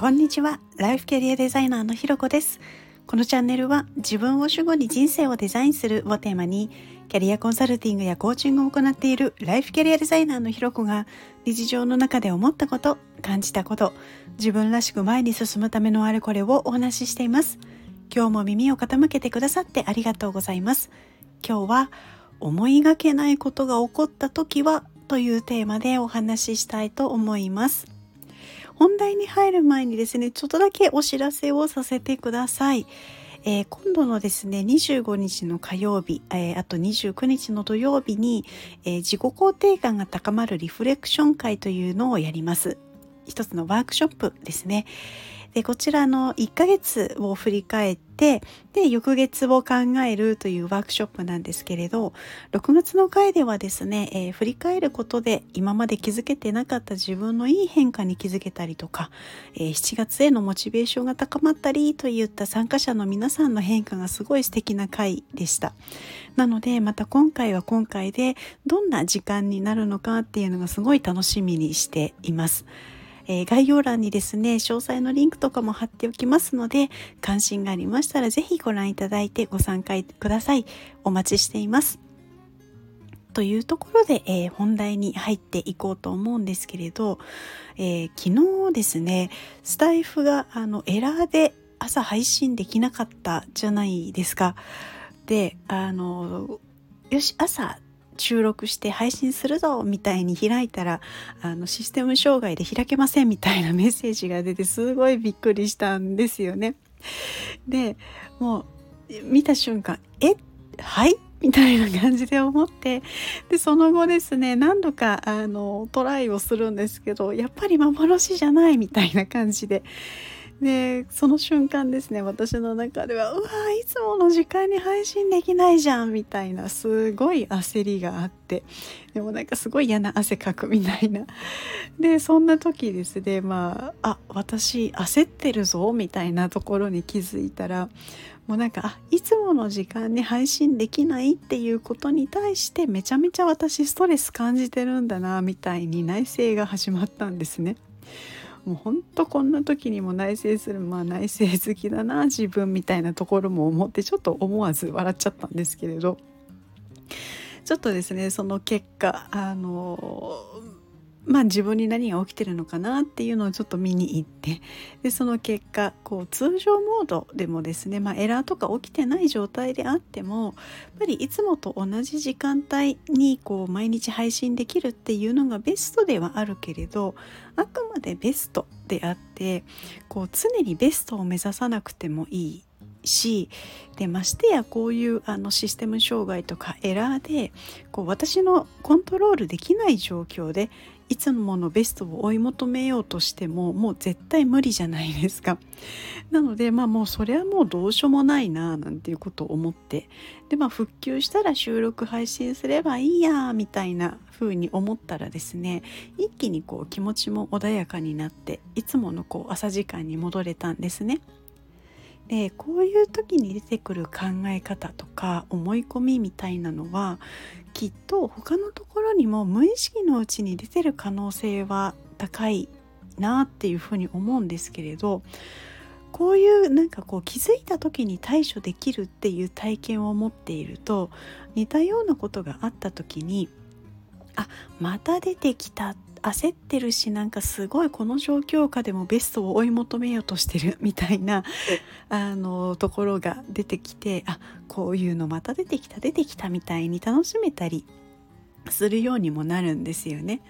こんにちは。ライフキャリアデザイナーのひろこです。このチャンネルは自分を主語に人生をデザインするをテーマにキャリアコンサルティングやコーチングを行っているライフキャリアデザイナーのひろこが日常の中で思ったこと感じたこと自分らしく前に進むためのあれこれをお話ししています。今日も耳を傾けてくださってありがとうございます。今日は思いがけないことが起こった時はというテーマでお話ししたいと思います。本題に入る前にですねちょっとだけお知らせをさせてください。えー、今度のですね25日の火曜日、えー、あと29日の土曜日に、えー、自己肯定感が高まるリフレクション会というのをやります一つのワークショップですねでこちらの1ヶ月を振り返ってで翌月を考えるというワークショップなんですけれど6月の回ではですね、えー、振り返ることで今まで気づけてなかった自分のいい変化に気づけたりとか、えー、7月へのモチベーションが高まったりといった参加者の皆さんの変化がすごい素敵な回でしたなのでまた今回は今回でどんな時間になるのかっていうのがすごい楽しみにしています。えー、概要欄にですね、詳細のリンクとかも貼っておきますので、関心がありましたらぜひご覧いただいてご参加ください。お待ちしています。というところで、えー、本題に入っていこうと思うんですけれど、えー、昨日ですね、スタイフがあのエラーで朝配信できなかったじゃないですか。で、あの、よし、朝収録して配信するぞみたいに開いたらあのシステム障害で開けませんみたいなメッセージが出てすごいびっくりしたんですよね。でもう見た瞬間「え？はい？みたいな感じで思ってでその後ですね何度かあのトライをするんですけどやっぱり幻じゃないみたいな感じででその瞬間ですね私の中ではうわいつもの時間に配信できないじゃんみたいなすごい焦りがあってでもなんかすごい嫌な汗かくみたいなでそんな時ですねまああ私焦ってるぞみたいなところに気づいたらもうなんかあいつもの時間に配信できないっていうことに対してめちゃめちゃ私ストレス感じてるんだなみたいに内省が始まったんですね。もうほんとこんな時にも内省するまあ内省好きだな自分みたいなところも思ってちょっと思わず笑っちゃったんですけれど。ちょっとですねその結果あのまあ自分に何が起きてるのかなっていうのをちょっと見に行ってでその結果こう通常モードでもですね、まあ、エラーとか起きてない状態であってもやっぱりいつもと同じ時間帯にこう毎日配信できるっていうのがベストではあるけれどあくまでベストであってこう常にベストを目指さなくてもいい。しでましてやこういうあのシステム障害とかエラーでこう私のコントロールできない状況でいつものベストを追い求めようとしてももう絶対無理じゃないですか。なのでまあもうそれはもうどうしようもないななんていうことを思ってでまあ復旧したら収録配信すればいいやみたいな風に思ったらですね一気にこう気持ちも穏やかになっていつものこう朝時間に戻れたんですね。でこういう時に出てくる考え方とか思い込みみたいなのはきっと他のところにも無意識のうちに出てる可能性は高いなっていうふうに思うんですけれどこういうなんかこう気づいた時に対処できるっていう体験を持っていると似たようなことがあった時にあまた出てきたっ焦ってるしなんかすごいこの状況下でもベストを追い求めようとしてるみたいなあのところが出てきてあこういうのまた出てきた出てきたみたいに楽しめたりするようにもなるんですよね。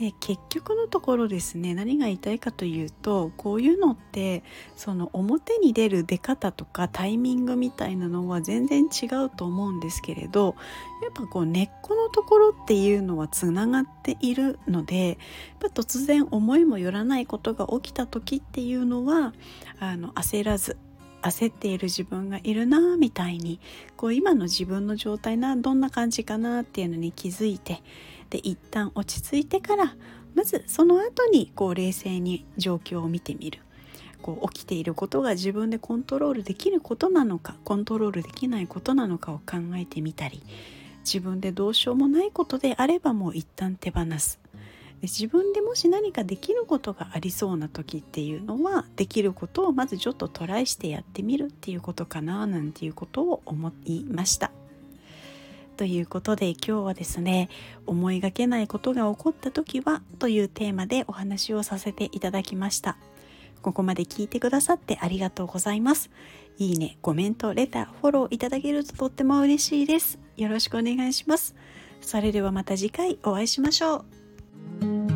で結局のところですね何が言いたいかというとこういうのってその表に出る出方とかタイミングみたいなのは全然違うと思うんですけれどやっぱこう根っこのところっていうのはつながっているのでやっぱ突然思いもよらないことが起きた時っていうのはあの焦らず焦っている自分がいるなみたいにこう今の自分の状態などんな感じかなっていうのに気づいてで一旦落ち着いてからまずその後にこう冷静に状況を見てみる。こう起きていることが自分でコントロールできることなのかコントロールできないことなのかを考えてみたり自分でどうしようもないことであればもう一旦手放す。自分でもし何かできることがありそうな時っていうのはできることをまずちょっとトライしてやってみるっていうことかななんていうことを思いました。ということで今日はですね思いがけないことが起こった時はというテーマでお話をさせていただきました。ここまで聞いてくださってありがとうございます。いいね、コメント、レター、フォローいただけるととっても嬉しいです。よろしくお願いします。それではまた次回お会いしましょう。Música